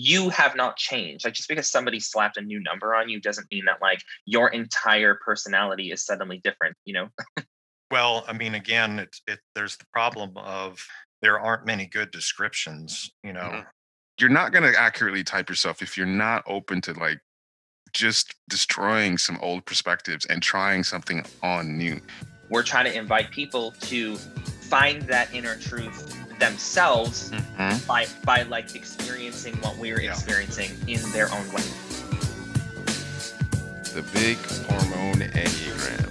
you have not changed. Like just because somebody slapped a new number on you doesn't mean that like your entire personality is suddenly different, you know? well, I mean, again, it's it there's the problem of there aren't many good descriptions, you know. Mm-hmm. You're not gonna accurately type yourself if you're not open to like just destroying some old perspectives and trying something on new. We're trying to invite people to find that inner truth themselves mm-hmm. by by like experiencing what we're yeah. experiencing in their own way. The big hormone enneagram.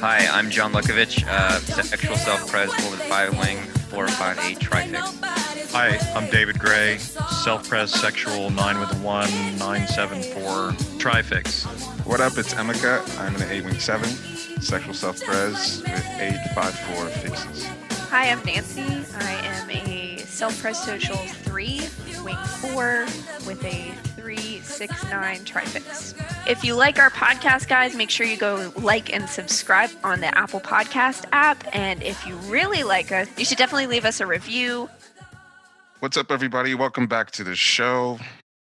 Hi, I'm John Lukovich, uh, sexual self-pres over the five wing 458 trifix. Hi, I'm David Gray, self-pres sexual 9 with a 1, 974 trifix. What up, it's Emeka. I'm in an 8 wing 7, sexual self-pres with 854 fixes. Hi, I'm Nancy. I am a self-pres social 3, wing 4 with a 369 trifix. If you like our podcast, guys, make sure you go like and subscribe on the Apple Podcast app. And if you really like us, you should definitely leave us a review. What's up, everybody? Welcome back to the show.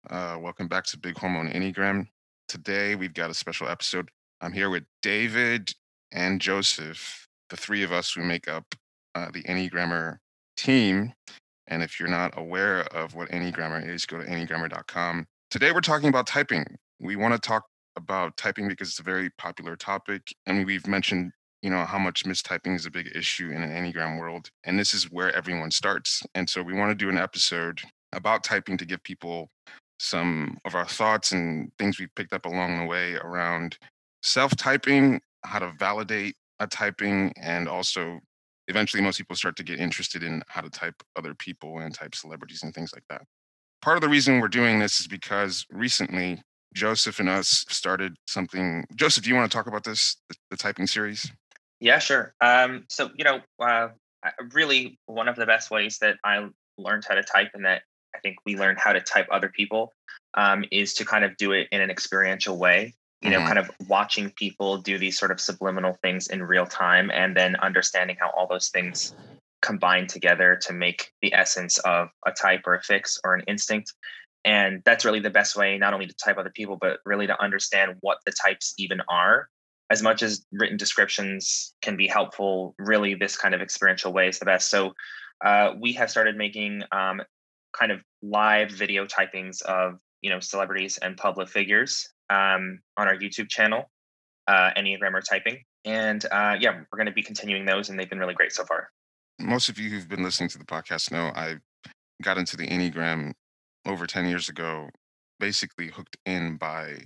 Uh, welcome back to Big Hormone Enneagram. Today, we've got a special episode. I'm here with David and Joseph, the three of us who make up uh, the Enneagrammer team. And if you're not aware of what Enneagrammer is, go to enneagrammer.com. Today, we're talking about typing. We want to talk about typing because it's a very popular topic. And we've mentioned, you know, how much mistyping is a big issue in an Enneagram world. And this is where everyone starts. And so we want to do an episode about typing to give people some of our thoughts and things we picked up along the way around self typing, how to validate a typing, and also eventually most people start to get interested in how to type other people and type celebrities and things like that. Part of the reason we're doing this is because recently Joseph and us started something. Joseph, do you want to talk about this, the, the typing series? Yeah, sure. Um, so, you know, uh, really one of the best ways that I learned how to type and that I think we learned how to type other people um, is to kind of do it in an experiential way. You know, mm-hmm. kind of watching people do these sort of subliminal things in real time and then understanding how all those things combine together to make the essence of a type or a fix or an instinct. And that's really the best way not only to type other people but really to understand what the types even are. As much as written descriptions can be helpful really this kind of experiential way is the best. So uh, we have started making um, kind of live video typings of you know celebrities and public figures um, on our youtube channel uh, enneagrammer typing. And uh, yeah we're going to be continuing those and they've been really great so far. Most of you who've been listening to the podcast know i got into the enneagram over 10 years ago basically hooked in by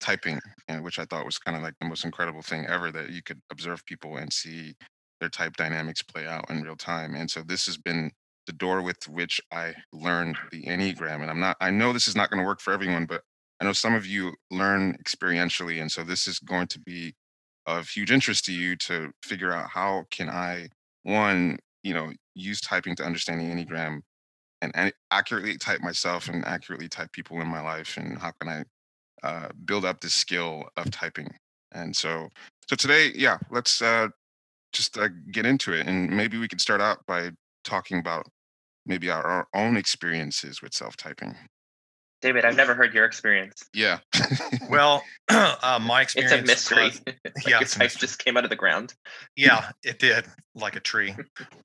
typing which i thought was kind of like the most incredible thing ever that you could observe people and see their type dynamics play out in real time. And so this has been the door with which i learned the enneagram. And i'm not i know this is not going to work for everyone but i know some of you learn experientially and so this is going to be of huge interest to you to figure out how can i one you know use typing to understand the enneagram and, and accurately type myself and accurately type people in my life and how can i uh, build up this skill of typing. And so so today yeah let's uh, just uh, get into it and maybe we could start out by talking about maybe our, our own experiences with self-typing david i've never heard your experience. Yeah. Well uh, my experience it's a mystery. was, like yeah your type just came out of the ground. Yeah it did like a tree.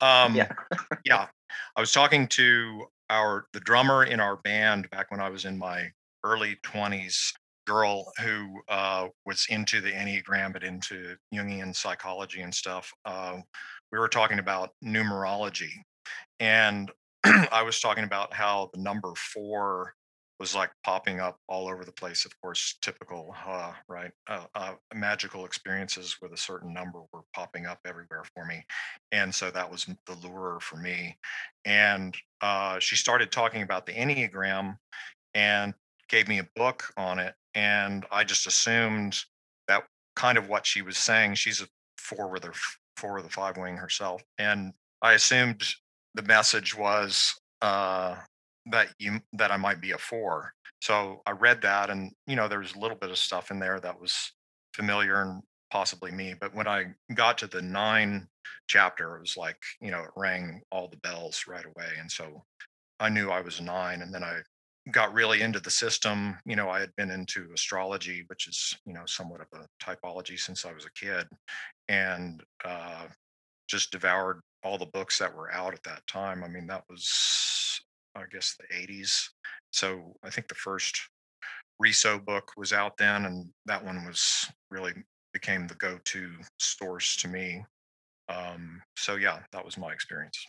Um yeah. yeah. I was talking to our the drummer in our band back when I was in my early 20s, girl who uh, was into the Enneagram but into Jungian psychology and stuff. Uh, we were talking about numerology, and I was talking about how the number four was like popping up all over the place. Of course, typical, uh, right? Uh, uh, magical experiences with a certain number were popping up everywhere for me, and so that was the lure for me. And uh, she started talking about the enneagram, and gave me a book on it, and I just assumed that kind of what she was saying. She's a four with her four with the five wing herself, and I assumed the message was uh, that you that I might be a four. So I read that, and you know, there was a little bit of stuff in there that was familiar and possibly me. But when I got to the nine chapter, it was like, you know, it rang all the bells right away. And so I knew I was nine. And then I got really into the system. You know, I had been into astrology, which is, you know, somewhat of a typology since I was a kid, and uh, just devoured all the books that were out at that time. I mean, that was, I guess, the 80s. So I think the first Riso book was out then, and that one was really became the go-to source to me. Um, so yeah, that was my experience.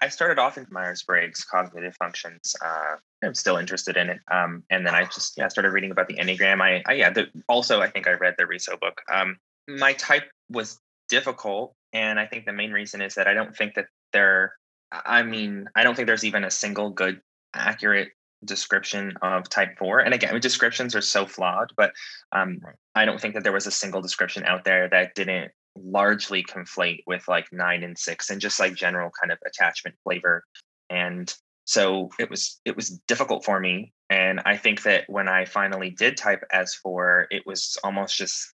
I started off in Myers Briggs cognitive functions. Uh, I'm still interested in it, um, and then I just yeah started reading about the Enneagram. I, I yeah. The, also, I think I read the Riso book. Um, my type was difficult, and I think the main reason is that I don't think that there. I mean, I don't think there's even a single good, accurate description of type 4 and again descriptions are so flawed but um, right. i don't think that there was a single description out there that didn't largely conflate with like 9 and 6 and just like general kind of attachment flavor. And so it was it was difficult for me. And i think that when i finally did type s4 it was almost just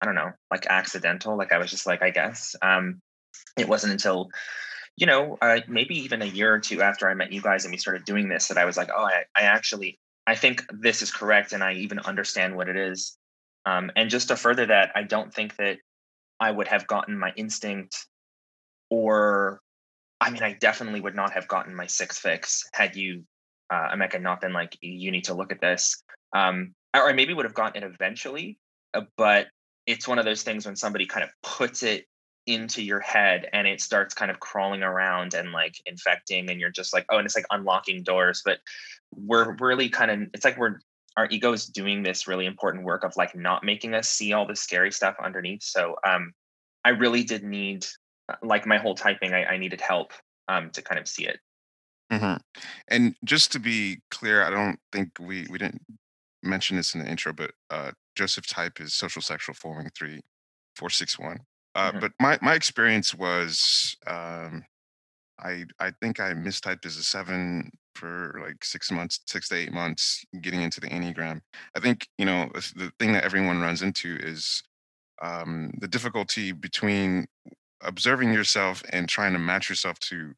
i don't know like accidental. Like i was just like i guess um it wasn't until you know, uh, maybe even a year or two after I met you guys and we started doing this, that I was like, oh, I, I actually, I think this is correct, and I even understand what it is. Um, and just to further that, I don't think that I would have gotten my instinct, or, I mean, I definitely would not have gotten my sixth fix had you, uh, not been like, you need to look at this. Um, or I maybe would have gotten it eventually, uh, but it's one of those things when somebody kind of puts it into your head and it starts kind of crawling around and like infecting and you're just like oh and it's like unlocking doors but we're really kind of it's like we're our ego is doing this really important work of like not making us see all the scary stuff underneath so um i really did need uh, like my whole typing i, I needed help um to kind of see it mm-hmm. and just to be clear i don't think we we didn't mention this in the intro but uh joseph type is social sexual forming three four six one uh, mm-hmm. But my my experience was, um, I I think I mistyped as a seven for like six months, six to eight months, getting into the enneagram. I think you know the thing that everyone runs into is um, the difficulty between observing yourself and trying to match yourself to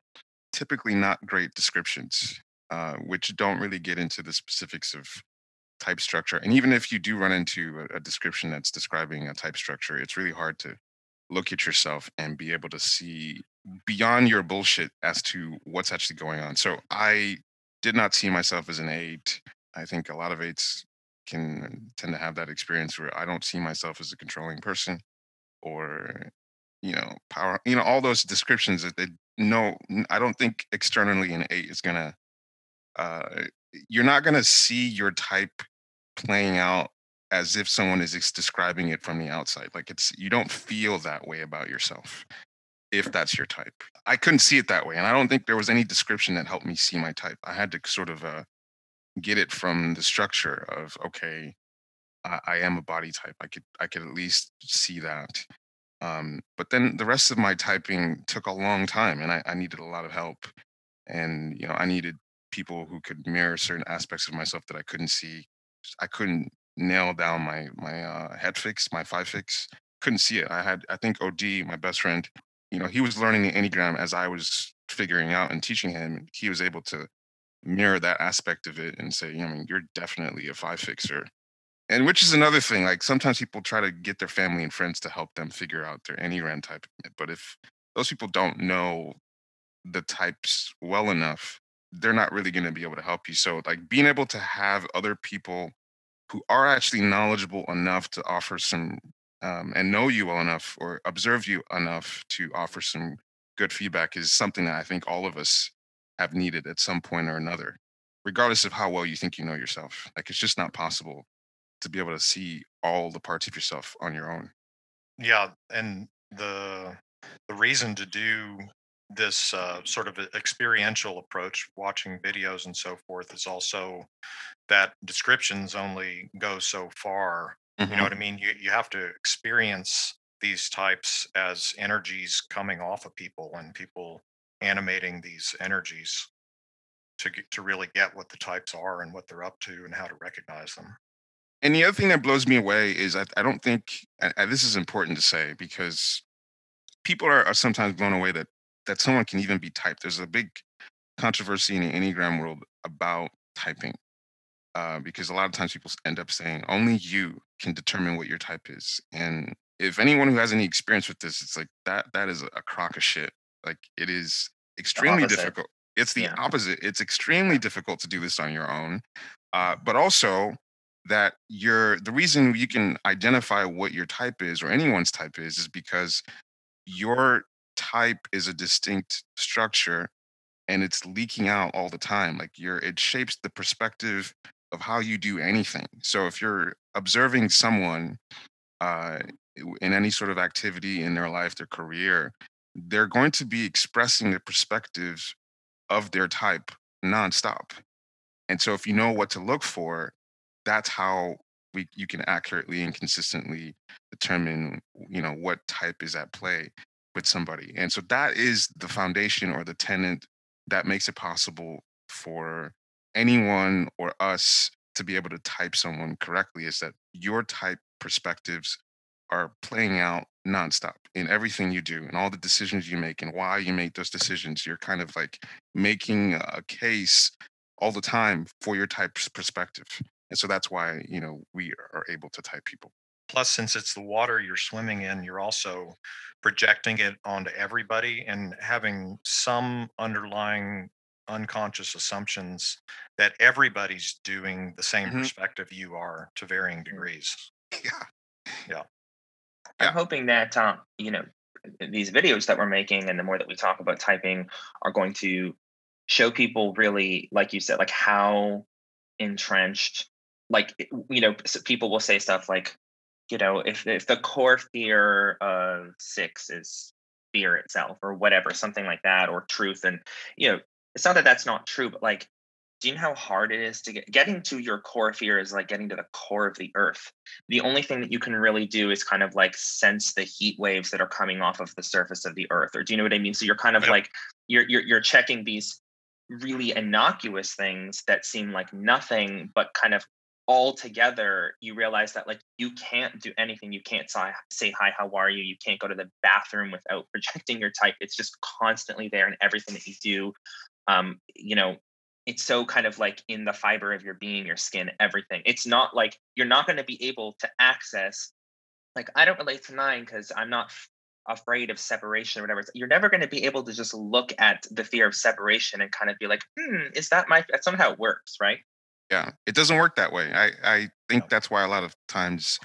typically not great descriptions, uh, which don't really get into the specifics of type structure. And even if you do run into a, a description that's describing a type structure, it's really hard to look at yourself and be able to see beyond your bullshit as to what's actually going on. So I did not see myself as an eight. I think a lot of eights can tend to have that experience where I don't see myself as a controlling person or you know power you know all those descriptions that they no I don't think externally an eight is gonna uh you're not gonna see your type playing out as if someone is describing it from the outside. Like it's you don't feel that way about yourself if that's your type. I couldn't see it that way, and I don't think there was any description that helped me see my type. I had to sort of uh, get it from the structure of okay, I, I am a body type. I could I could at least see that. Um, but then the rest of my typing took a long time, and I, I needed a lot of help. And you know, I needed people who could mirror certain aspects of myself that I couldn't see. I couldn't nail down my my uh, head fix, my five fix. Couldn't see it. I had I think Od, my best friend, you know, he was learning the enneagram as I was figuring out and teaching him. He was able to mirror that aspect of it and say, you know, I mean, you're definitely a five fixer. And which is another thing. Like sometimes people try to get their family and friends to help them figure out their enneagram type. But if those people don't know the types well enough, they're not really going to be able to help you. So like being able to have other people who are actually knowledgeable enough to offer some um, and know you well enough or observe you enough to offer some good feedback is something that I think all of us have needed at some point or another, regardless of how well you think you know yourself. Like it's just not possible to be able to see all the parts of yourself on your own. Yeah, and the the reason to do this uh, sort of experiential approach, watching videos and so forth, is also that descriptions only go so far. Mm-hmm. You know mm-hmm. what I mean? You you have to experience these types as energies coming off of people and people animating these energies. to get, to really get what the types are and what they're up to and how to recognize them. And the other thing that blows me away is I, I don't think and this is important to say because people are, are sometimes blown away that that someone can even be typed. There's a big controversy in the Enneagram world about typing. Uh, because a lot of times people end up saying only you can determine what your type is. And if anyone who has any experience with this, it's like that that is a crock of shit. Like it is extremely difficult. It's the yeah. opposite. It's extremely difficult to do this on your own. Uh, but also that you're the reason you can identify what your type is or anyone's type is is because your type is a distinct structure and it's leaking out all the time like you're it shapes the perspective of how you do anything. So if you're observing someone uh, in any sort of activity in their life their career they're going to be expressing the perspective of their type nonstop. And so if you know what to look for that's how we you can accurately and consistently determine you know what type is at play with somebody and so that is the foundation or the tenant that makes it possible for anyone or us to be able to type someone correctly is that your type perspectives are playing out nonstop in everything you do and all the decisions you make and why you make those decisions you're kind of like making a case all the time for your type's perspective and so that's why, you know, we are able to type people. Plus, since it's the water you're swimming in, you're also projecting it onto everybody and having some underlying unconscious assumptions that everybody's doing the same mm-hmm. perspective you are to varying mm. degrees. Yeah. Yeah. I'm hoping that um, you know these videos that we're making and the more that we talk about typing are going to show people really like you said like how entrenched like you know people will say stuff like you know if if the core fear of six is fear itself or whatever something like that or truth and you know it's not that that's not true but like do you know how hard it is to get getting to your core fear is like getting to the core of the earth. The only thing that you can really do is kind of like sense the heat waves that are coming off of the surface of the earth or do you know what i mean? So you're kind of like you're you're, you're checking these really innocuous things that seem like nothing but kind of all together you realize that like you can't do anything. You can't say, hi how are you? You can't go to the bathroom without projecting your type. It's just constantly there in everything that you do. Um you know it's so kind of like in the fiber of your being your skin everything. It's not like you're not going to be able to access like i don't relate to nine because i'm not f- afraid of separation or whatever. You're never going to be able to just look at the fear of separation and kind of be like hmm is that my that's not how it works right yeah it doesn't work that way i i think no. that's why a lot of times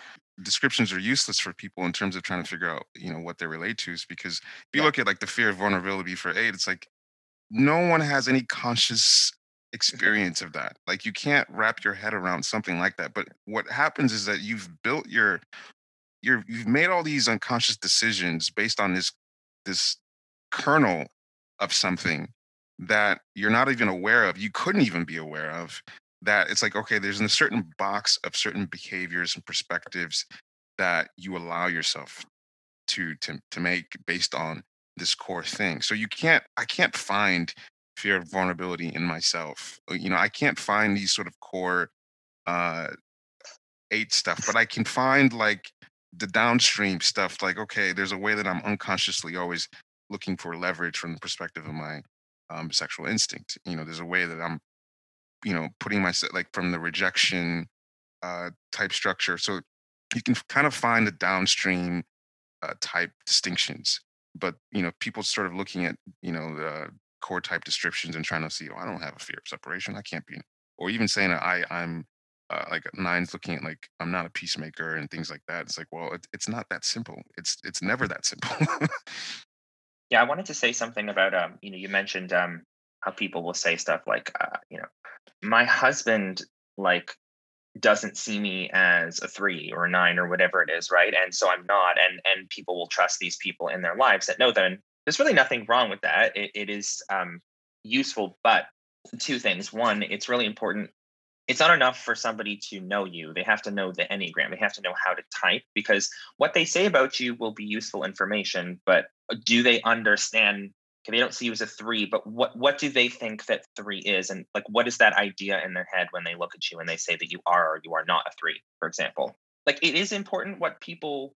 descriptions are useless for people in terms of trying to figure out you know what they relate to is because if you yeah. look at like the fear of vulnerability for aid it's like no one has any conscious experience of that like you can't wrap your head around something like that but what happens is that you've built your you're you've made all these unconscious decisions based on this this kernel of something that you're not even aware of you couldn't even be aware of that it's like okay there's a certain box of certain behaviors and perspectives that you allow yourself to to to make based on this core thing. So you can't i can't find fear of vulnerability in myself uh, you know i can't find these sort of core uh eight stuff but i can find like the downstream stuff like okay there's a way that i'm unconsciously always looking for leverage from the perspective of my um, sexual instinct you know there's a way that i'm you know putting myself like from the rejection uh, type structure so you can kind of find the downstream uh, type distinctions but you know people sort of looking at you know the core type descriptions and trying to see oh i don't have a fear of separation i can't be or even saying i i'm uh, like nines looking at like i'm not a peacemaker and things like that it's like well it, it's not that simple it's it's never that simple. Yeah i wanted to say something about um you know you mentioned um how people will say stuff like uh, you know my husband like doesn't see me as a three or a nine or whatever it is right? And so i'm not and and people will trust these people in their lives that know that and there's really nothing wrong with that. It, it is um, useful but two things. One it's really important it's not enough for somebody to know you. They have to know the enneagram. They have to know how to type because what they say about you will be useful information but do they understand they don't see you as a three, but what what do they think that three is, and like what is that idea in their head when they look at you and they say that you are or you are not a three, for example? Like it is important what people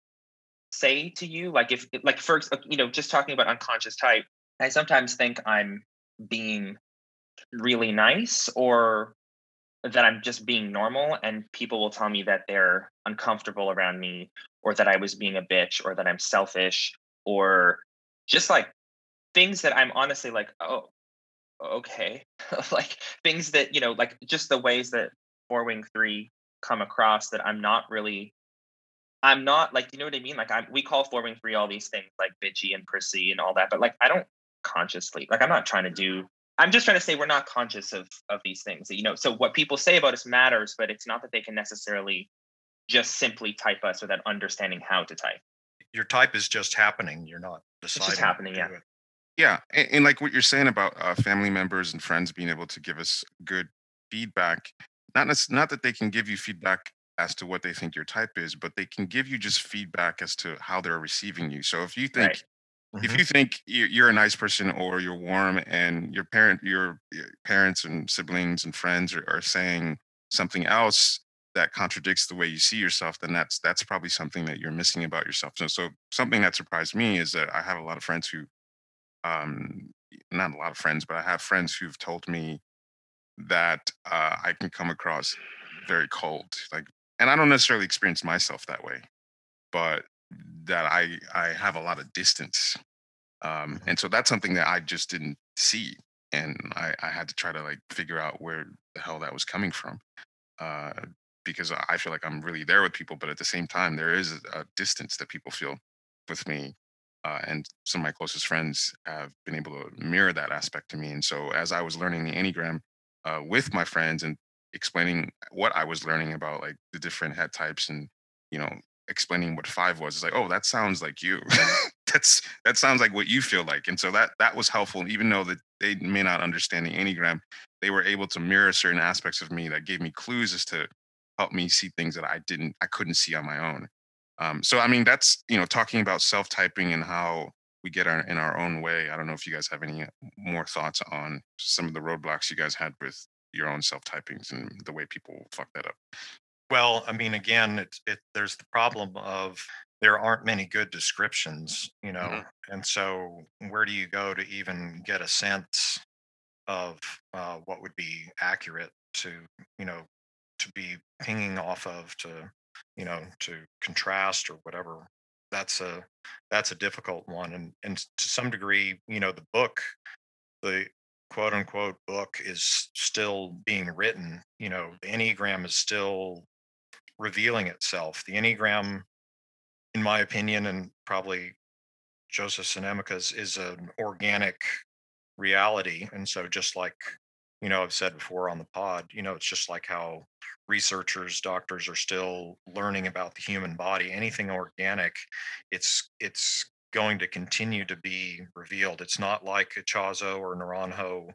say to you. Like if like for uh, you know just talking about unconscious type, I sometimes think I'm being really nice or that I'm just being normal, and people will tell me that they're uncomfortable around me, or that I was being a bitch, or that I'm selfish, or just like things that I'm honestly like, oh, okay. like things that, you know, like just the ways that four wing three come across that I'm not really I'm not like you know what I mean? Like I'm we call four wing three all these things like bitchy and prissy and all that, but like I don't consciously like I'm not trying to mm-hmm. do I'm just trying to say we're not conscious of of these things. You know, so what people say about us matters, but it's not that they can necessarily just simply type us without understanding how to type. Your type is just happening. You're not deciding. It's just happening, yeah. It. Yeah, and, and, like what you're saying about uh, family members and friends being able to give us good feedback. Not not that they can give you feedback as to what they think your type is, but they can give you just feedback as to how they're receiving you. So if you think right. if mm-hmm. you think you're a nice person or you're warm, and your parent, your, your parents and siblings and friends are, are saying something else that contradicts the way you see yourself, then that's that's probably something that you're missing about yourself. So, so something that surprised me is that I have a lot of friends who um, not a lot of friends, but I have friends who've told me that uh, I can come across very cold. Like, and I don't necessarily experience myself that way, but that I I have a lot of distance, um, mm-hmm. and so that's something that I just didn't see, and I, I had to try to like figure out where the hell that was coming from, uh, because I feel like I'm really there with people, but at the same time there is a, a distance that people feel with me uh, and some of my closest friends have been able to mirror that aspect to me. And so, as I was learning the Enneagram uh, with my friends and explaining what I was learning about like the different head types and you know explaining what five was, it's like, oh, that sounds like you. That's that sounds like what you feel like. And so that that was helpful, even though that they may not understand the Enneagram, they were able to mirror certain aspects of me that gave me clues as to help me see things that I didn't I couldn't see on my own. Um, so I mean, that's you know talking about self typing and how we get our, in our own way. I don't know if you guys have any more thoughts on some of the roadblocks you guys had with your own self typings and the way people fuck that up. Well, I mean, again, it's it. There's the problem of there aren't many good descriptions, you know, mm-hmm. and so where do you go to even get a sense of uh, what would be accurate to you know to be pinging off of to you know to contrast or whatever that's a that's a difficult one and and to some degree you know the book the quote unquote book is still being written you know the enneagram is still revealing itself. The enneagram in my opinion and probably joseph's and Emeka's is an organic reality and so just like you know i've said before on the pod you know it's just like how researchers doctors are still learning about the human body anything organic it's it's going to continue to be revealed. It's not like Ichazo or naranjo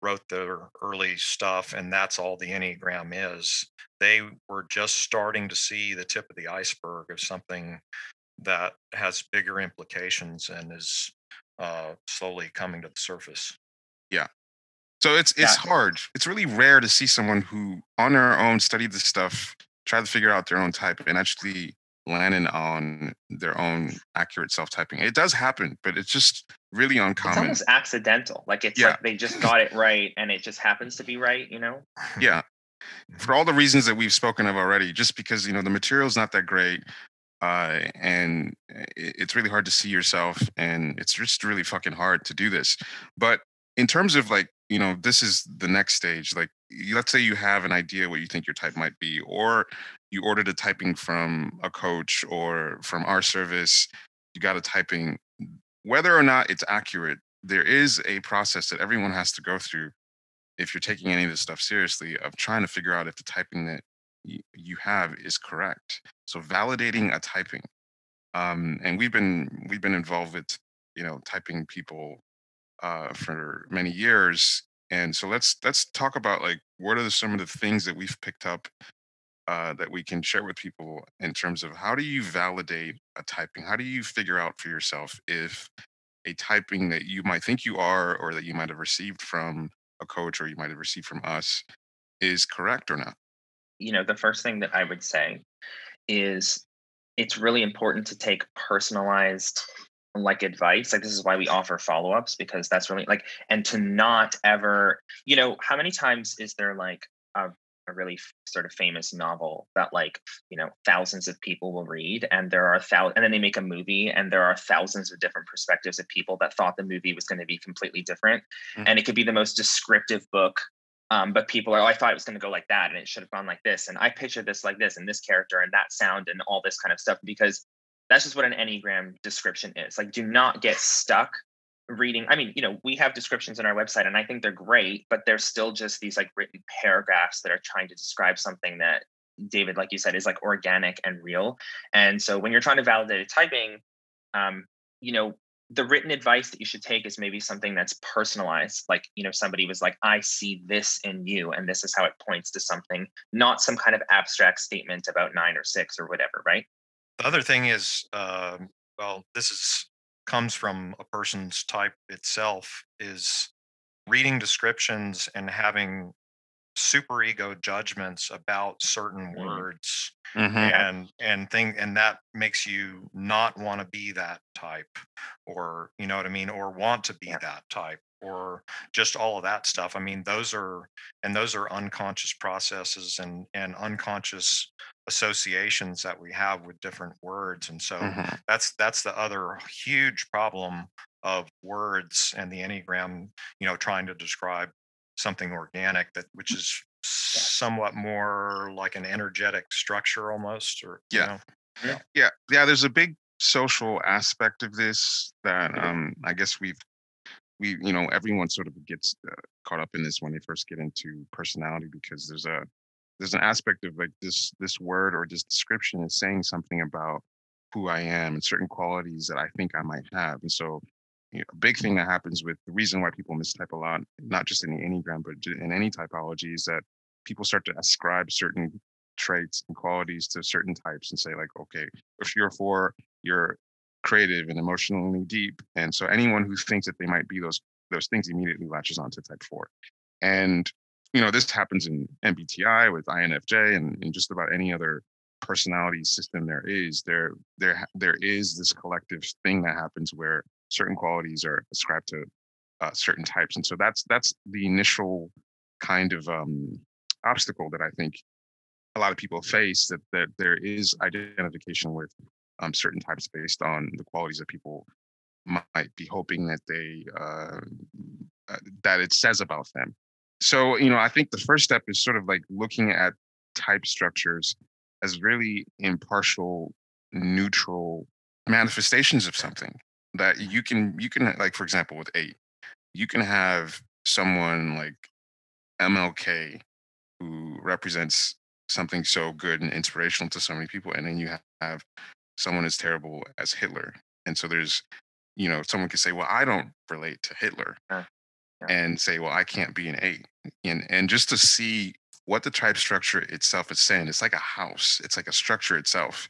wrote their early stuff and that's all the enneagram is. They were just starting to see the tip of the iceberg of something that has bigger implications and is uh, slowly coming to the surface. Yeah so it's it's yeah. hard. It's really rare to see someone who on their own studied the stuff, try to figure out their own type, and actually landing on their own accurate self-typing. It does happen, but it's just really uncommon. It's almost accidental. Like it's yeah. like they just got it right and it just happens to be right, you know? Yeah. For all the reasons that we've spoken of already, just because you know the material is not that great, uh, and it's really hard to see yourself, and it's just really fucking hard to do this. But in terms of like you know this is the next stage like let's say you have an idea what you think your type might be or you ordered a typing from a coach or from our service you got a typing whether or not it's accurate there is a process that everyone has to go through if you're taking any of this stuff seriously of trying to figure out if the typing that you have is correct. So validating a typing um, and we've been we've been involved with you know typing people uh, for many years. And so let's let's talk about like what are some of the things that we've picked up uh, that we can share with people in terms of how do you validate a typing? How do you figure out for yourself if a typing that you might think you are or that you might have received from a coach or you might have received from us is correct or not? You know, the first thing that I would say is it's really important to take personalized like advice like this is why we offer follow-ups because that's really like and to not ever you know how many times is there like a, a really sort of famous novel that like you know thousands of people will read and there are thousands and then they make a movie and there are thousands of different perspectives of people that thought the movie was going to be completely different mm-hmm. and it could be the most descriptive book um, but people are, oh, I thought it was going to go like that, and it should have gone like this, and I pictured this like this, and this character, and that sound, and all this kind of stuff, because that's just what an Enneagram description is. Like, do not get stuck reading. I mean, you know, we have descriptions on our website, and I think they're great, but they're still just these like written paragraphs that are trying to describe something that David, like you said, is like organic and real. And so when you're trying to validate typing, um, you know, the written advice that you should take is maybe something that's personalized like you know somebody was like i see this in you and this is how it points to something not some kind of abstract statement about nine or six or whatever right the other thing is uh, well this is comes from a person's type itself is reading descriptions and having super ego judgments about certain mm. words mm-hmm. and and thing and that makes you not want to be that type or you know what i mean or want to be yeah. that type or just all of that stuff i mean those are and those are unconscious processes and and unconscious associations that we have with different words and so mm-hmm. that's that's the other huge problem of words and the enneagram you know trying to describe something organic that which is somewhat more like an energetic structure almost or yeah. you know? yeah. yeah. Yeah. There's a big social aspect of this that um i guess we've we you know everyone sort of gets uh, caught up in this when they first get into personality because there's a there's an aspect of like this this word or this description is saying something about who i am and certain qualities that i think i might have and so you know, a big thing mm-hmm. that happens with the reason why people mistype a lot, not just in the Enneagram, but in any typology, is that people start to ascribe certain traits and qualities to certain types and say, like, okay, if you're four, you're creative and emotionally deep. And so anyone who thinks that they might be those those things immediately latches onto type four. And you know, this happens in MBTI with INFJ and, and just about any other personality system there is. There, there, there is this collective thing that happens where certain qualities are ascribed to uh, certain types, and so that's that's the initial kind of um, obstacle that I think a lot of people face that that there is identification with um, certain types based on the qualities that people might be hoping that they uh, uh, that it says about them. So you know, I think the first step is sort of like looking at type structures as really impartial, neutral manifestations of something that you can you can like for example with eight you can have someone like mlk who represents something so good and inspirational to so many people and then you have someone as terrible as hitler and so there's you know someone could say well i don't relate to hitler yeah. And say well i can't be an eight and and just to see what the type structure itself is saying it's like a house it's like a structure itself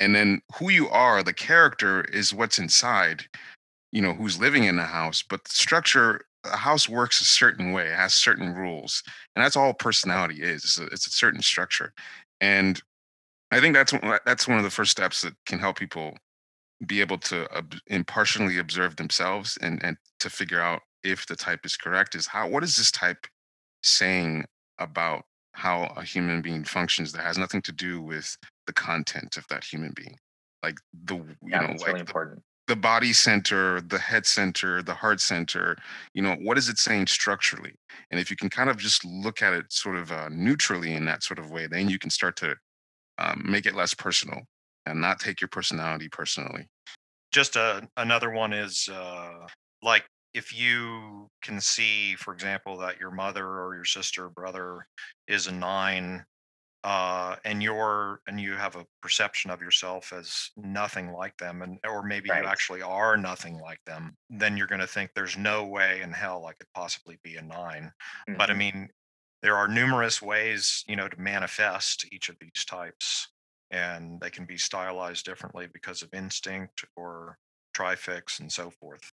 and then who you are the character is what's inside you know who's living in the house but the structure a house works a certain way it has certain rules and that's all personality is it's a, it's a certain structure and i think that's that's one of the first steps that can help people be able to impartially observe themselves and and to figure out if the type is correct is how what is this type saying about how a human being functions that has nothing to do with the content of that human being? Like the you yeah, know like really the, important. the body center the head center the heart center you know what is it saying structurally? And if you can kind of just look at it sort of uh, neutrally in that sort of way then you can start to um, make it less personal and not take your personality personally. Just a, uh, another one is uh, like if you can see, for example, that your mother or your sister or brother is a nine, uh, and you're and you have a perception of yourself as nothing like them, and or maybe right. you actually are nothing like them, then you're going to think there's no way in hell I could possibly be a 9 mm-hmm. But I mm-hmm. mean, there are numerous ways, you know, to manifest each of these types, and they can be stylized differently because of instinct or trifix, and so forth.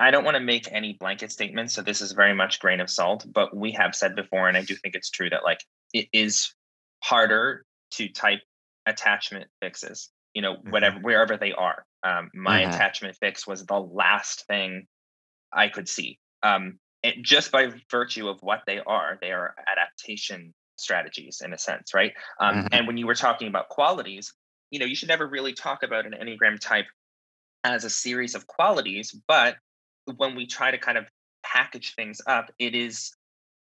I don't want to make any blanket statements, so this is very much grain of salt. But we have said before, and I do think it's true that like it is harder to type attachment fixes. You know, Mm-hmm. whatever wherever they are. Um, my Mhm. attachment fix was the last thing I could see. Um, it, just by virtue of what they are, they are adaptation strategies in a sense, right? Um, Mhm. And when you were talking about qualities, you know, you should never really talk about an Enneagram type as a series of qualities, but when we try to kind of package things up, it is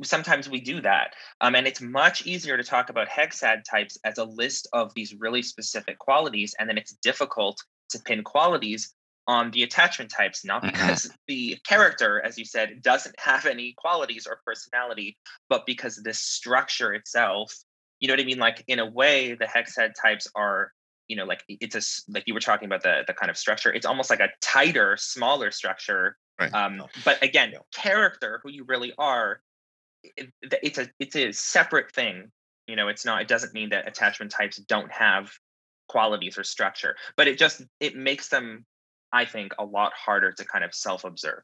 sometimes we do that. Um, and it's much easier to talk about hexad types as a list of these really specific qualities, and then it's difficult to pin qualities on the attachment types, not Mhm. because the character, as you said, doesn't have any qualities or personality, but because this structure itself, you know what I mean? Like in a way, the hexad types are you know like it's a like you were talking about the the kind of structure it's almost like a tighter smaller structure Right. um but again character who you really are it, it's a it's a separate thing you know it's not it doesn't mean that attachment types don't have qualities or structure but it just it makes them i think a lot harder to kind of self-observe.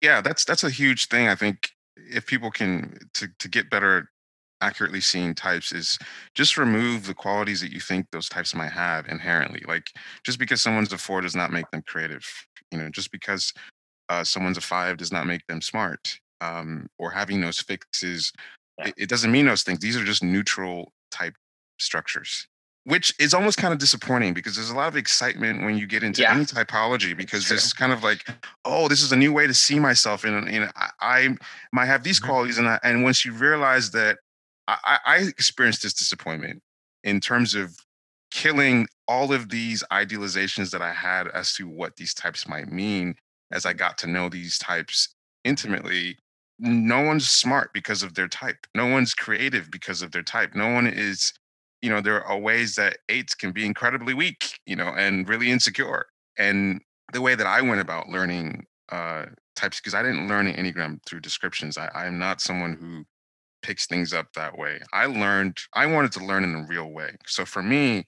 Yeah that's that's a huge thing i think if people can to to get better accurately seeing types is just remove the qualities that you think those types might have inherently like just because someone's a four does not make them creative you know just because uh, someone's a five does not make them smart um, or having those fixes Yeah. it, it doesn't mean those things these are just neutral type structures which is almost kind of disappointing because there's a lot of excitement when you get into Yeah. any typology because this is kind of like oh this is a new way to see myself and, and I, I might have these Mhm. qualities and I, and once you realize that I I experienced this disappointment in terms of killing all of these idealizations that I had as to what these types might mean as I got to know these types intimately. No one's smart because of their type. No one's creative because of their type. No one is, you know, there are ways that eights can be incredibly weak, you know, and really insecure. And the way that I went about learning uh, types, because I didn't learn Enneagram through descriptions. I, I'm not someone who picks things up that way. I learned, I wanted to learn in a real way. So for me,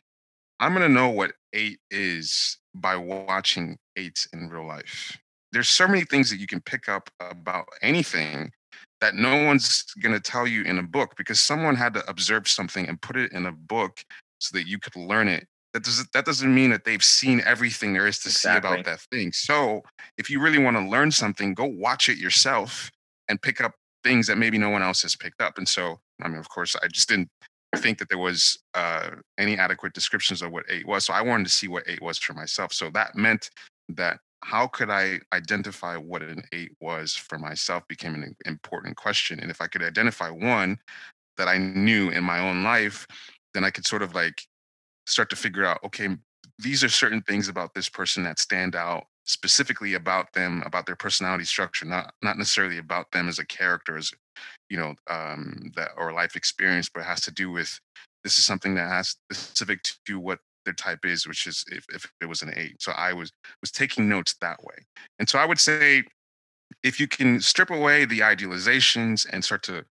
I'm going to know what eight is by watching eights in real life. There's so many things that you can pick up about anything that no one's going to tell you in a book because someone had to observe something and put it in a book so that you could learn it. That doesn't that doesn't mean that they've seen everything there is to see about that thing. So, if you really want to learn something, go watch it yourself and pick up things that maybe no one else has picked up. And so, I mean, of course, I just didn't think that there was uh, any adequate descriptions of what eight was. So I wanted to see what eight was for myself. So that meant that how could I identify what an eight was for myself became an important question. And if I could identify one that I knew in my own life, then I could sort of like start to figure out, okay, these are certain things about this person that stand out specifically about them, about their personality structure, not not necessarily about them as a character, as you know, um, that or life experience, but it has to do with this is something that has specific to what their type is, which is if, if it was an eight. So I was was taking notes that way. And so I would say if you can strip away the idealizations and start to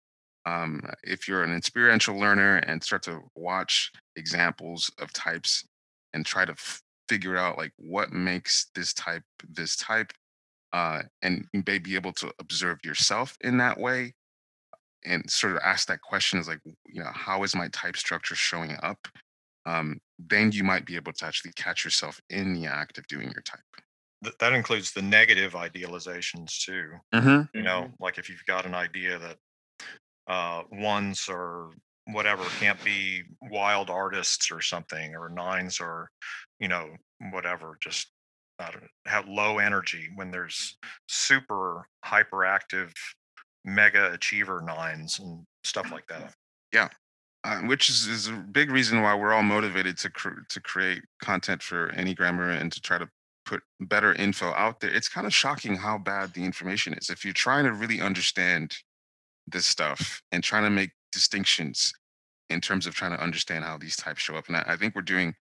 um, if you're an experiential learner and start to watch examples of types and try to f- figure out like what makes this type this type uh, and you may be able to observe yourself in that way and sort of ask that question is like you know how is my type structure showing up um, then you might be able to actually catch yourself in the act of doing your type Th- that includes the negative idealizations too. mm-hmm. You know, like if you've got an idea that uh, ones or whatever can't be wild artists or something, or nines or you know, whatever, just I don't know, have low energy when there's super hyperactive mega achiever nines and stuff like that. Uh, which is, is a big reason why we're all motivated to cr- to create content for Enneagrammer and to try to put better info out there. It's kind of shocking how bad the information is. If you're trying to really understand this stuff and trying to make distinctions in terms of trying to understand how these types show up, and I, I think we're doing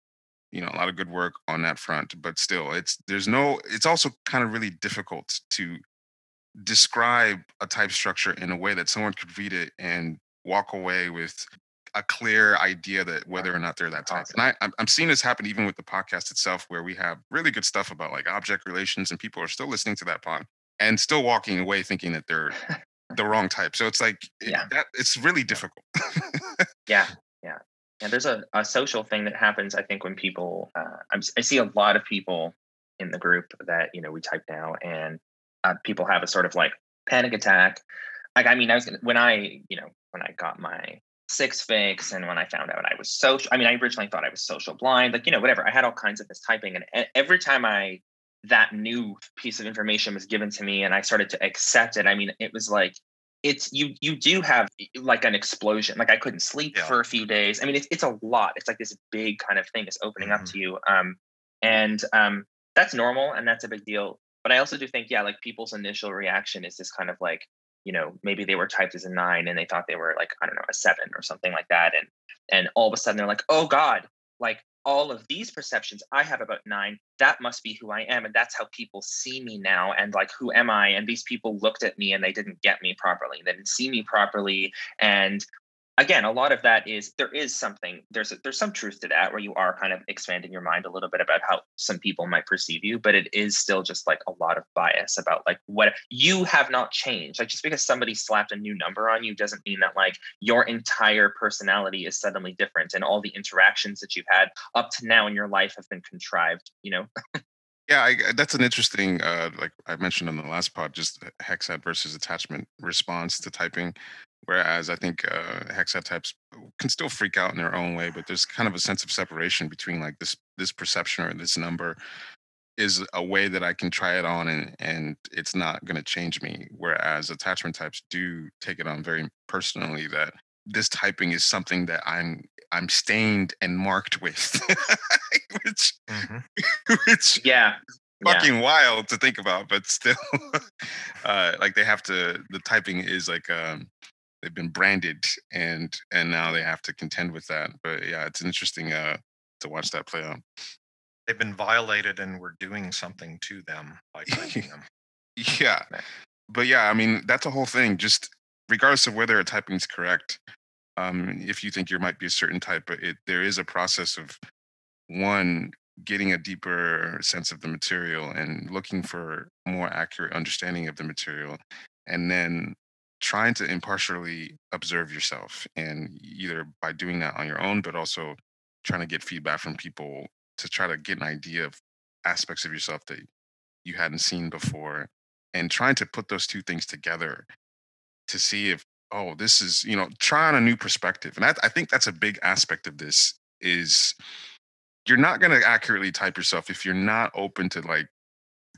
you know a lot of good work on that front. But still, it's there's no. It's also kind of really difficult to describe a type structure in a way that someone could read it and walk away with a clear idea that whether or not they're that type. And I, I'm- seeing this happen even with the podcast itself, where we have really good stuff about like object relations, and people are still listening to that pod and still walking away thinking that they're the wrong type. So it's like it- Yeah. that it's really difficult. Yeah, yeah, yeah. There's a, a social thing that happens. I think when people, uh, I'm, I see a lot of people in the group that you know we type now, and uh, people have a sort of like panic attack. Like, I mean, I was gonna, when I, you know, when I got my six fix, and when I found out I was social. I mean, I originally thought I was social blind. Like, you know, whatever. I had all kinds of this typing, and every time I that new piece of information was given to me, and I started to accept it. I mean, it was like it's you you do have like an explosion like i couldn't sleep Yeah. for a few days i mean it's, it's a lot it's like this big kind of thing is opening up Mhm. to you um and um that's normal and that's a big deal but i also do think yeah like people's initial reaction is this kind of like you know maybe they were typed as a nine and they thought they were like i don't know a seven or something like that and and all of a sudden they're like oh god like all of these perceptions I have about nine, that must be who I am. And that's how people see me now. And like, who am I? And these people looked at me and they didn't get me properly. They didn't see me properly. And again, a lot of that is there is something, there's a, there's some truth to that where you are kind of expanding your mind a little bit about how some people might perceive you, but it is still just like a lot of bias about like what you have not changed. Like just because somebody slapped a new number on you doesn't mean that like your entire personality is suddenly different and all the interactions that you've had up to now in your life have been contrived, you know? Yeah, I, that's an interesting, uh, like I mentioned on the last pod, just hexad versus attachment response to typing. Whereas I think uh, hexad types can still freak out in their own way, but there's kind of a sense of separation between like this this perception or this number is a way that I can try it on and and it's not going to change me. Whereas attachment types do take it on very personally that this typing is something that I'm I'm stained and marked with, which Mhm. which Yeah. Yeah. fucking wild to think about, but still, uh, like they have to. The typing is like um, they've been branded, and and now they have to contend with that. But yeah, it's interesting uh, to watch that play out. They've been violated and we're doing something to them by typing them. Yeah, but yeah, I mean that's a whole thing. Just regardless of whether a typing is correct, um, if you think you might be a certain type, but it there is a process of one getting a deeper sense of the material and looking for more accurate understanding of the material, and then trying to impartially observe yourself, and either by doing that on your own, but also trying to get feedback from people to try to get an idea of aspects of yourself that you hadn't seen before and trying to put those two things together to see if oh this is you know try on a new perspective and I, I think that's a big aspect of this is you're not going to accurately type yourself if you're not open to like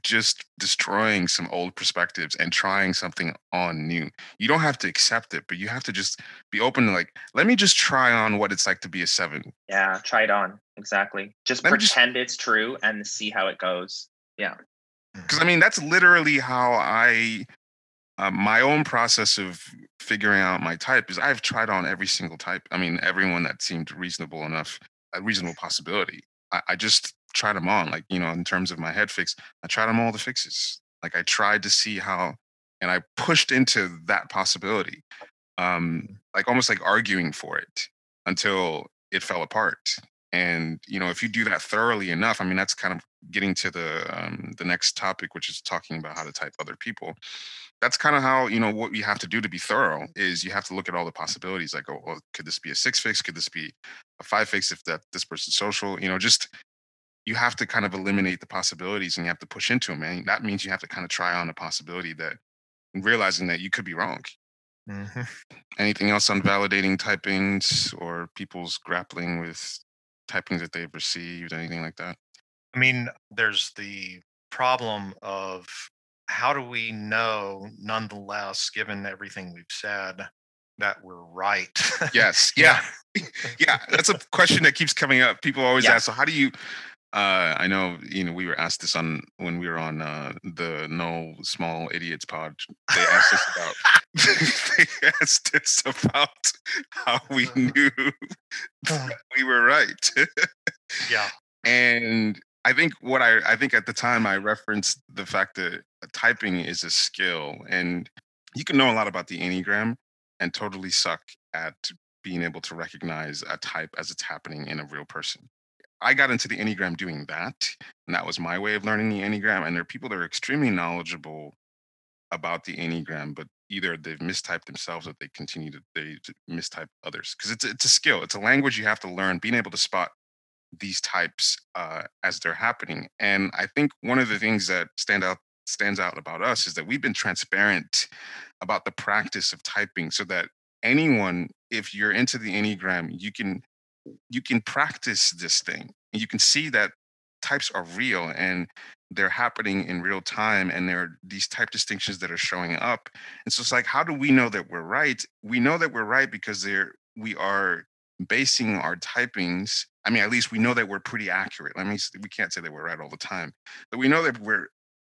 just destroying some old perspectives and trying something on new you don't have to accept it but you have to just be open to like let me just try on what it's like to be a seven Yeah. Try it on. Exactly. Just Let me just- pretend it's true and see how it goes. Yeah. because I mean that's literally how I uh, my own process of figuring out my type is I've tried on every single type. I mean everyone that seemed reasonable enough, a reasonable possibility. I, I just tried them on, like you know, in terms of my head fix. I tried them all the fixes. Like I tried to see how, and I pushed into that possibility, um, like almost like arguing for it until it fell apart. And you know, if you do that thoroughly enough, I mean, that's kind of getting to the um, the next topic, which is talking about how to type other people. That's kind of how you know what you have to do to be thorough is you have to look at all the possibilities. Like, oh, well, could this be a six fix? Could this be a five fix? If that this person's social, you know, just you have to kind of eliminate the possibilities and you have to push into them. And that means you have to kind of try on a possibility that realizing that you could be wrong. Mhm. Anything else on validating typings or people's grappling with typings that they've received, anything like that? I mean, there's the problem of how do we know, nonetheless, given everything we've said, that we're right? Yes. Yeah. yeah. That's a question that keeps coming up. People always Yeah. ask, so how do you uh, I know, you know, we were asked this on when we were on uh, the No Small Idiots pod. They asked us about they asked us about how we knew we were right. yeah. and I think what I I think at the time I referenced the fact that typing is a skill and you can know a lot about the Enneagram and totally suck at being able to recognize a type as it's happening in a real person. I got into the Enneagram doing that, and that was my way of learning the Enneagram. And there are people that are extremely knowledgeable about the Enneagram, but either they've mistyped themselves or they continue to they mistype others because it's it's a skill, it's a language you have to learn. Being able to spot these types uh, as they're happening, and I think one of the things that stand out stands out about us is that we've been transparent about the practice of typing, so that anyone, if you're into the Enneagram, you can you can practice this thing. You can see that types are real and they're happening in real time and there are these type distinctions that are showing up. And so it's like how do we know that we're right? We know that we're right because there we are basing our typings i mean at least we know that we're pretty accurate. Let me we can't say that we're right all the time but we know that we're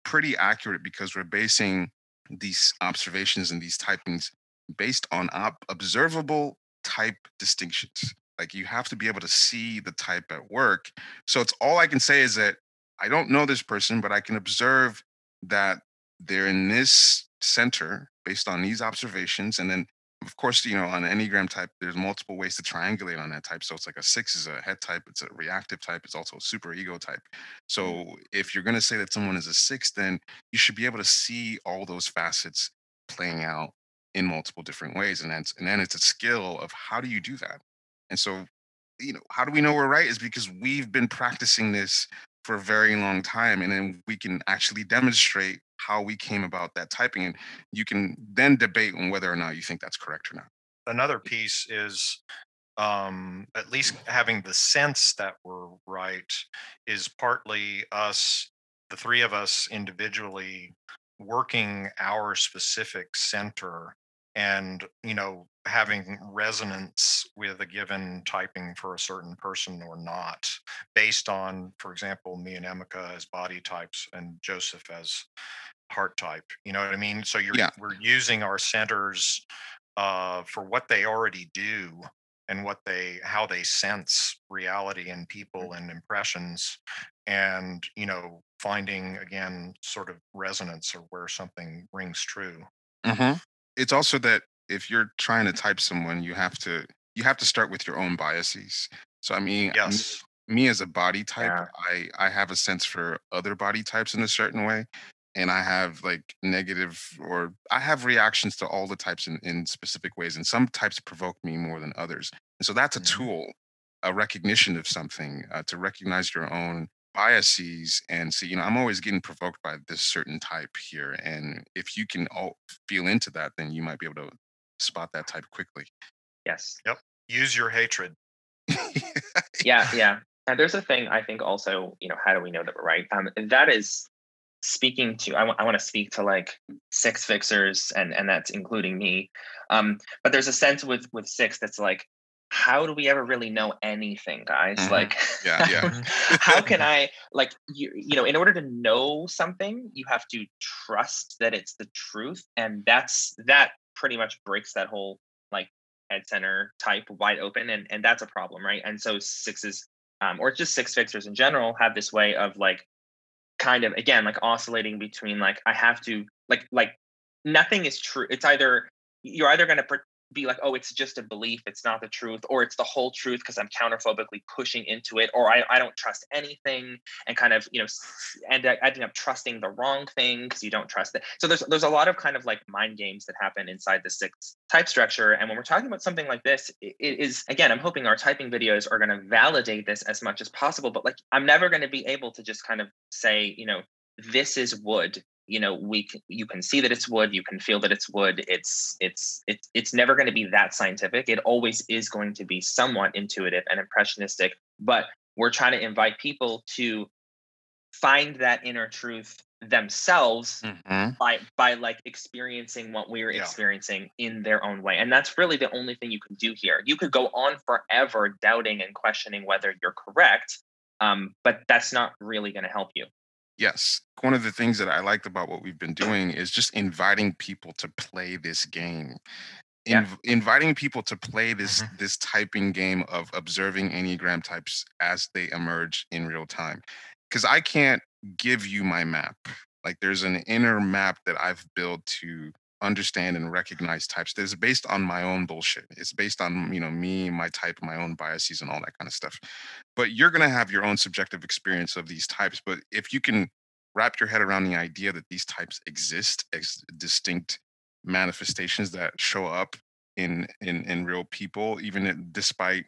pretty accurate because we're basing these observations and these typings based on op- observable type distinctions like you have to be able to see the type at work so it's all i can say is that I don't know this person, but I can observe that they're in this center based on these observations. And then, of course, you know, on an Enneagram type, there's multiple ways to triangulate on that type. So it's like a six is a head type, it's a reactive type, it's also a super ego type. So mm-hmm. if you're going to say that someone is a six, then you should be able to see all those facets playing out in multiple different ways. And that's, and then it's a skill of how do you do that? And so, you know, how do we know we're right? Is because we've been practicing this for a very long time and then we can actually demonstrate how we came about that typing and you can then debate on whether or not you think that's correct or not. Another piece is um, at least having the sense that we're right is partly us the three of us individually working our specific center and you know having resonance with a given typing for a certain person or not based on for example me and Emeka as body types and joseph as heart type you know what i mean so you're yeah. we're using our centers uh, for what they already do and what they how they sense reality and people mm. and impressions and you know finding again sort of resonance or where something rings true mm-hmm. it's also that if you're trying to type someone, you have to you have to start with your own biases. So I mean, yes. me, me as a body type, yeah. I I have a sense for other body types in a certain way, and I have like negative or I have reactions to all the types in, in specific ways, and some types provoke me more than others. And so that's a mm-hmm. tool, a recognition of something uh, to recognize your own biases and see, you know, I'm always getting provoked by this certain type here. And if you can all feel into that, then you might be able to spot that type quickly. Yes. Yep. Use your hatred. yeah, yeah. And there's a thing I think also, you know, how do we know that we're right? Um, that is speaking to I, w- I want to speak to like six fixers and and that's including me. Um but there's a sense with with six that's like how do we ever really know anything guys? Mm-hmm. like yeah yeah. How can i like you you know in order to know something you have to trust that it's the truth and that's that pretty much breaks that whole like head center type wide open and and that's a problem right? And so sixes um, or just six fixers in general have this way of like kind of again like oscillating between like i have to like like nothing is true it's either you're either going to be like, oh, it's just a belief, it's not the truth, or it's the whole truth because I'm counterphobically pushing into it, or I, I don't trust anything, and kind of you know end ending up trusting the wrong thing because you don't trust it. So there's there's a lot of kind of like mind games that happen inside the six type structure, and when we're talking about something like this, it, it is again, I'm hoping our typing videos are going to validate this as much as possible, but like I'm never going to be able to just kind of say, you know, this is wood you know we can, you can see that it's wood you can feel that it's wood it's it's it's it's never going to be that scientific it always is going to be somewhat intuitive and impressionistic but we're trying to invite people to find that inner truth themselves mm-hmm. by by like experiencing what we're yeah. experiencing in their own way and that's really the only thing you can do here you could go on forever doubting and questioning whether you're correct um, but that's not really going to help you Yes. One of the things that I liked about what we've been doing is just inviting people to play this game. Yeah. inviting people to play this mm-hmm. this typing game of observing enneagram types as they emerge in real time because i can't give you my map like there's an inner map that i've built to understand and recognize types that is based on my own bullshit. It's based on, you know, me, my type, my own biases and all that kind of stuff. But you're going to have your own subjective experience of these types. But if you can wrap your head around the idea that these types exist as distinct manifestations that show up in in in real people even despite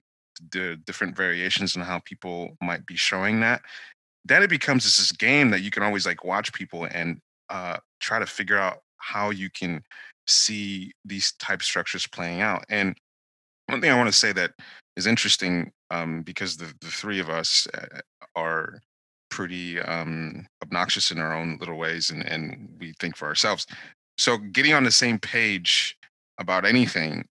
the different variations in how people might be showing that then it becomes this, this game that you can always like watch people and uh, try to figure out how you can see these type structures playing out. And one thing I want to say that is interesting um, because the, the three of us uh, are pretty um, obnoxious in our own little ways and, and we think for ourselves. So getting on the same page about anything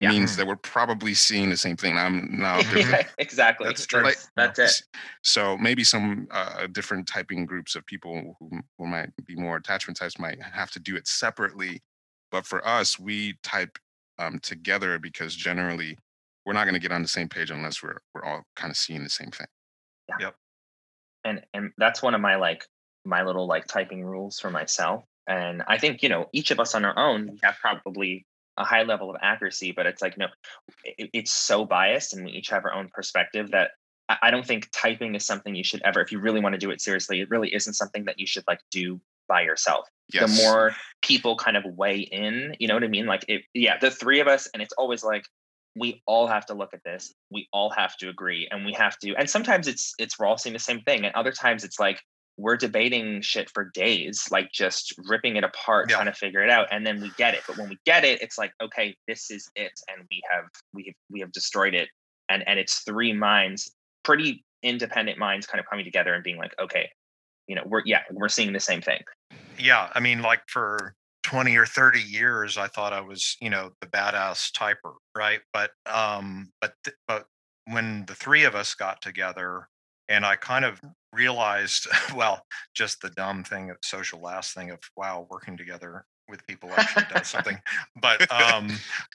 yeah. means that we're probably seeing the same thing. I'm now yeah, exactly. That's, true. Like, that's it. So maybe some uh, different typing groups of people who, who might be more attachment types might have to do it separately. But for us, we type um, together because generally we're not going to get on the same page unless we're we're all kind of seeing the same thing. Yeah. Yep. And and that's one of my like my little like typing rules for myself. And I think you know each of us on our own we have probably a high level of accuracy, but it's like no, it, it's so biased, and we each have our own perspective that I, I don't think typing is something you should ever, if you really want to do it seriously, it really isn't something that you should like do by yourself. Yes. The more people kind of weigh in, you know what I mean? Like, if yeah, the three of us, and it's always like we all have to look at this. We all have to agree, and we have to. And sometimes it's it's we're all seeing the same thing, and other times it's like we're debating shit for days, like just ripping it apart, yeah. trying to figure it out, and then we get it. But when we get it, it's like, okay, this is it, and we have we have we have destroyed it, and and it's three minds, pretty independent minds, kind of coming together and being like, okay, you know, we're yeah, we're seeing the same thing. Yeah, I mean, like for 20 or 30 years i thought i was you know the badass typer right but um but th- but when the three of us got together and I kind of realized, well, just the dumb thing of social last thing of wow, working together with people actually does something. But um,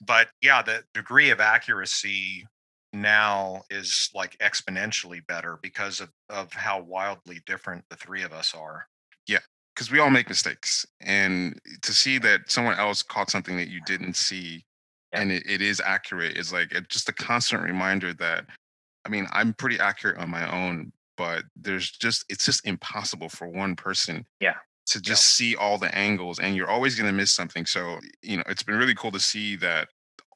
but yeah, the degree of accuracy now is like exponentially better because of, of how wildly different the three of us are. Yeah, because we all make mistakes. And to see that someone else caught something that you didn't see yeah. and it, it is accurate is like it, just a constant reminder that I mean, I'm pretty accurate on my own, but there's just it's just impossible for one person yeah to just yeah. see all the angles and you're always going to miss something so you know it's been really cool to see that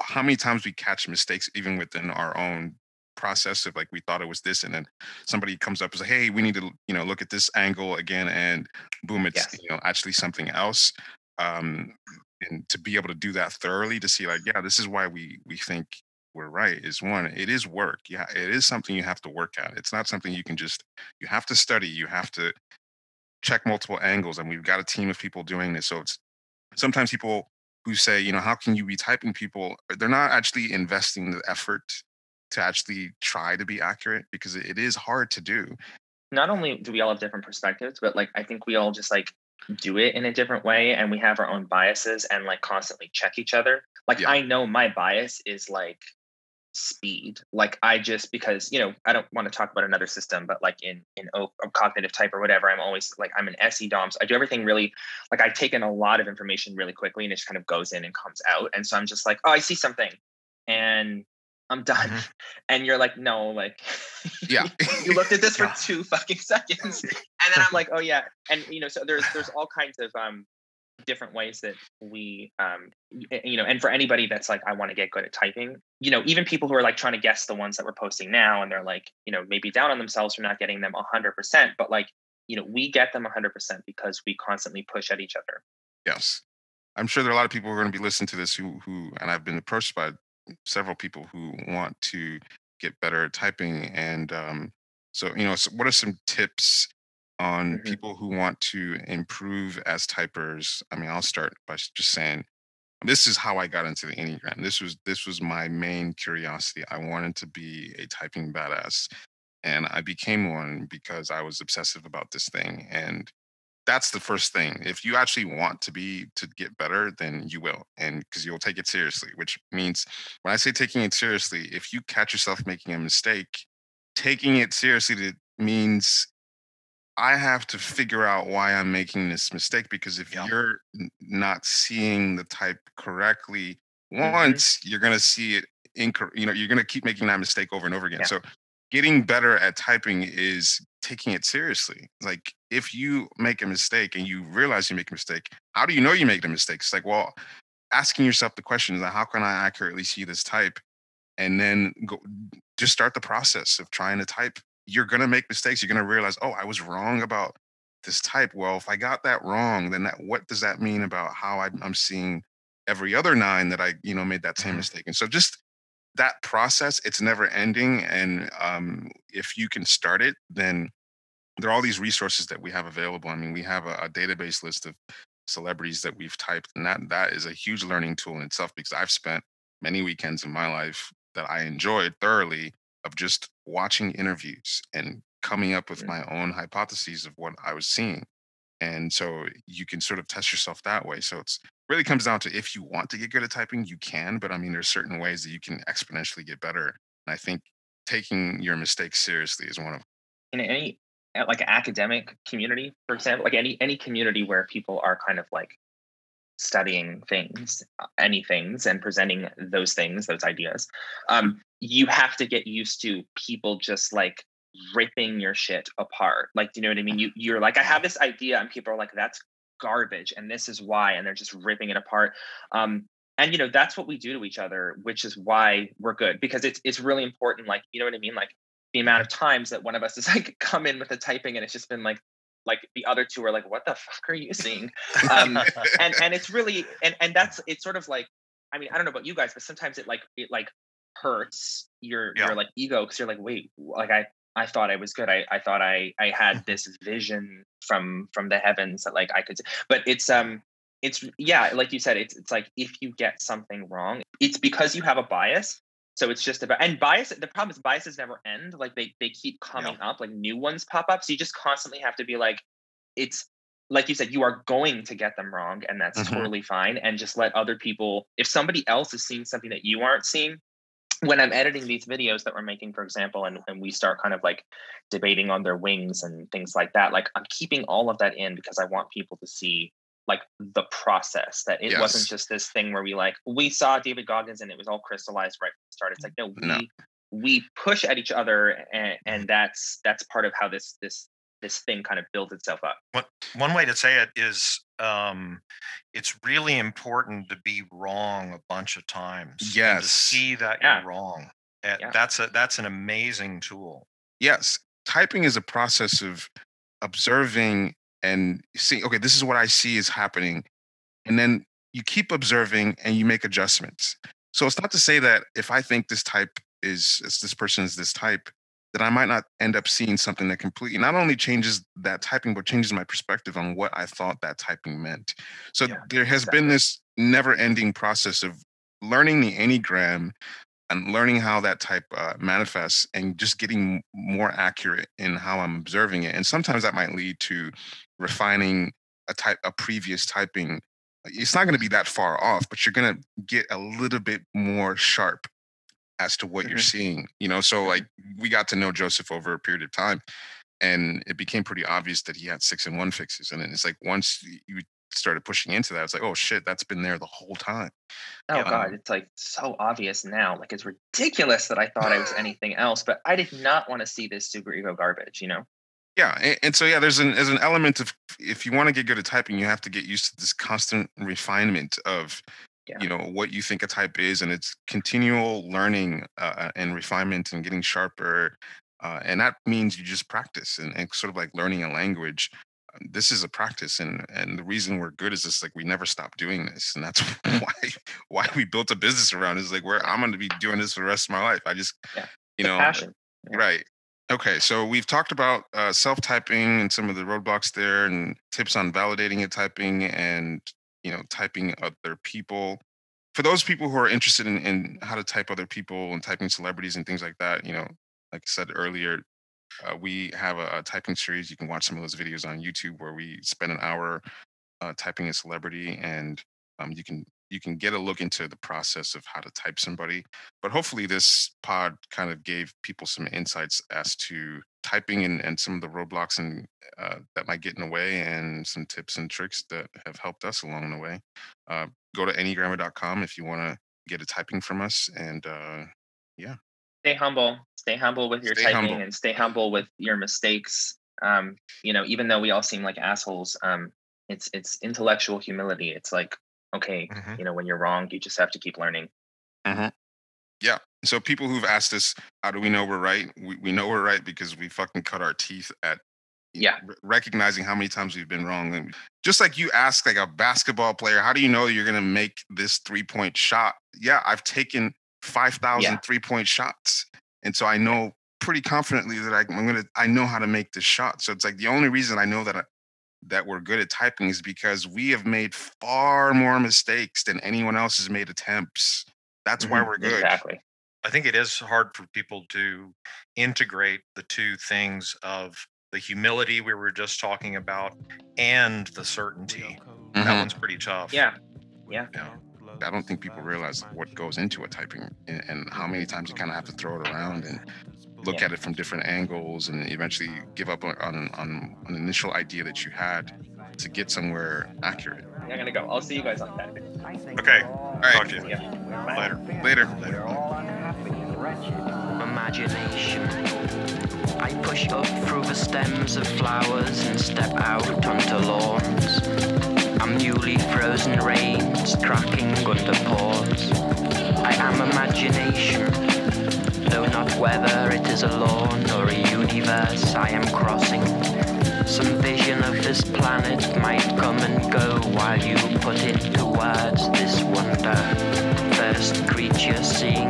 how many times we catch mistakes even within our own process of like we thought it was this and then somebody comes up and says hey we need to you know look at this angle again and boom it's yes. you know actually something else um and to be able to do that thoroughly to see like yeah this is why we we think we're right is one it is work yeah it is something you have to work at it's not something you can just you have to study you have to check multiple angles and we've got a team of people doing this so it's sometimes people who say you know how can you be typing people they're not actually investing the effort to actually try to be accurate because it is hard to do not only do we all have different perspectives but like i think we all just like do it in a different way and we have our own biases and like constantly check each other like yeah. i know my bias is like speed. Like i just because you know i don't want to talk about another system but like in in o, cognitive type or whatever i'm always like i'm an se dom so i do everything really like i take in a lot of information really quickly and it just kind of goes in and comes out. And so i'm just like oh i see something and i'm done. Mm-hmm. and you're like no like yeah. you looked at this for two fucking seconds. And then i'm like oh yeah. And you know so there's there's all kinds of um different ways that we um you know and for anybody that's like i want to get good at typing you know even people who are like trying to guess the ones that we're posting now and they're like you know maybe down on themselves for not getting them 100% but like you know we get them 100% because we constantly push at each other. Yes. I'm sure there are a lot of people who are going to be listening to this who who and i've been approached by several people who want to get better at typing and um so you know so what are some tips on mm-hmm. people who want to improve as typers i mean i'll start by just saying this is how i got into the enneagram. This was this was my main curiosity. I wanted to be a typing badass and i became one because i was obsessive about this thing and that's the first thing. If you actually want to be to get better then you will and because you'll take it seriously which means when i say taking it seriously if you catch yourself making a mistake taking it seriously means I have to figure out why I'm making this mistake because if Yeah. you're not seeing the type correctly Mhm. once, you're gonna see it incorrect. You know, you're gonna keep making that mistake over and over again. Yeah. So getting better at typing is taking it seriously. Like if you make a mistake and you realize you make a mistake, how do you know you made a mistake? It's like, well, asking yourself the question is like, how can I accurately see this type? And then go just start the process of trying to type. You're gonna make mistakes. You're gonna realize, oh, I was wrong about this type. Well, if I got that wrong, then that what does that mean about how I, I'm seeing every other nine that I, you know, made that same Mhm. mistake? And so just that process, it's never ending. And um, if you can start it, then there are all these resources that we have available. I mean, we have a, a database list of celebrities that we've typed, and that that is a huge learning tool in itself because I've spent many weekends in my life that I enjoyed thoroughly of just watching interviews and coming up with my own hypotheses of what I was seeing. And so you can sort of test yourself that way. So it's really comes down to if you want to get good at typing, you can, but I mean, there's certain ways that you can exponentially get better. And I think taking your mistakes seriously is one of them. in any uh, like academic community, for example, like any any community where people are kind of like studying things, any things, and presenting those things, those ideas, um, you have to get used to people just like ripping your shit apart. Like, do you know what I mean? You you're like, I have this idea, and people are like, that's garbage, and this is why, and they're just ripping it apart. Um, and you know that's what we do to each other, which is why we're good because it's it's really important. Like, you know what I mean? Like the amount of times that one of us has like come in with the typing and it's just been like like the other two are like what the fuck are you seeing um and and it's really and and that's it's sort of like i mean i don't know about you guys but sometimes it like it like hurts your Yeah. your like ego because you're like wait like i i thought i was good i i thought i i had this vision from from the heavens that like i could but it's um it's yeah like you said it's it's like if you get something wrong it's because you have a bias so it's just about and bias. The problem is biases never end. Like they they keep coming up. Like new ones pop up. So you just constantly have to be like, it's like you said, you are going to get them wrong, and that's Mhm. totally fine. And just let other people. If somebody else is seeing something that you aren't seeing, when I'm editing these videos that we're making, for example, and, and we start kind of like debating on their wings and things like that, like I'm keeping all of that in because I want people to see like the process that it wasn't just this thing where we like we saw David Goggins and it was all crystallized right from the start. It's like no, we No. we push at each other and, and that's that's part of how this this this thing kind of builds itself up. One, one way to say it is um, it's really important to be wrong a bunch of times. Yes. to see that Yeah. you're wrong. Uh, Yeah. That's a that's an amazing tool. yes typing is a process of observing and seeing okay this is what i see is happening and then you keep observing and you make adjustments so it's not to say that if i think this type is is this person is this type that i might not end up seeing something that completely not only changes that typing but changes my perspective on what i thought that typing meant so Yeah, there has been this never ending process of learning the enneagram and learning how that type uh, manifests and just getting more accurate in how I'm observing it. And sometimes that might lead to refining a type, a previous typing. It's not going to be that far off, but you're going to get a little bit more sharp as to what you're Mhm. seeing. You know, so like we got to know Joseph over a period of time, and it became pretty obvious that he had six and one fixes. And then it's like once you started pushing into that, it's like, oh shit, that's been there the whole time. Oh god, it's like so obvious now. Like it's ridiculous that I thought I was anything else, but I did not want to see this super ego garbage, you know? Yeah, and, and so yeah, there's an there's an element of if you want to get good at typing, you have to get used to this constant refinement of Yeah. you know what you think a type is, and it's continual learning uh, and refinement and getting sharper, uh, and that means you just practice and, and sort of like learning a language. This is a practice, and and the reason we're good is just like we never stop doing this, and that's why why we built a business around. Is like where I'm going to be doing this for the rest of my life. I just Yeah, you know passion. Yeah. Right. Okay. So we've talked about uh, self typing and some of the roadblocks there, and tips on validating your typing and you know typing other people. For those people who are interested in, in how to type other people and typing celebrities and things like that, you know, like I said earlier, uh, we have a, a typing series. You can watch some of those videos on YouTube where we spend an hour uh, typing a celebrity, and um, you can you can get a look into the process of how to type somebody. But hopefully, this pod kind of gave people some insights as to typing and, and some of the roadblocks and uh, that might get in the way and some tips and tricks that have helped us along the way. Uh, go to enneagrammer.com if you want to get a typing from us. And uh, yeah. Stay humble. Stay humble with your Stay typing humble. and stay humble with your mistakes. Um, you know, even though we all seem like assholes, um, it's it's intellectual humility. It's like, okay, Mhm. you know, when you're wrong, you just have to keep learning. Yeah. So people who've asked us, how do we know we're right? We, we know we're right because we fucking cut our teeth at Yeah. r- recognizing how many times we've been wrong. And just like you ask like a basketball player, how do you know you're gonna make this three point shot? Yeah, I've taken 5,000 Yeah. three point shots. And so I know pretty confidently that I, I'm gonna I know how to make this shot. So it's like the only reason I know that I, that we're good at typing is because we have made far more mistakes than anyone else has made attempts. That's why Mhm, we're good. Exactly. I think it is hard for people to integrate the two things of the humility we were just talking about and the certainty. That Mhm. one's pretty tough. Yeah. Yeah. I don't think people realize what goes into a typing and, and how many times you kind of have to throw it around and look Yeah. at it from different angles and eventually give up on, on, on an initial idea that you had to get somewhere accurate. I'm gonna go. I'll see you guys on Saturday. Okay. All Talk to you Yeah. Bye. later. later imagination. I push up through the stems of flowers and step out onto lawns. I'm newly frozen rains cracking under paws. I am imagination, though not whether it is a lawn or a universe I am crossing. Some vision of this planet might come and go while you put into words this wonder. First creature seeing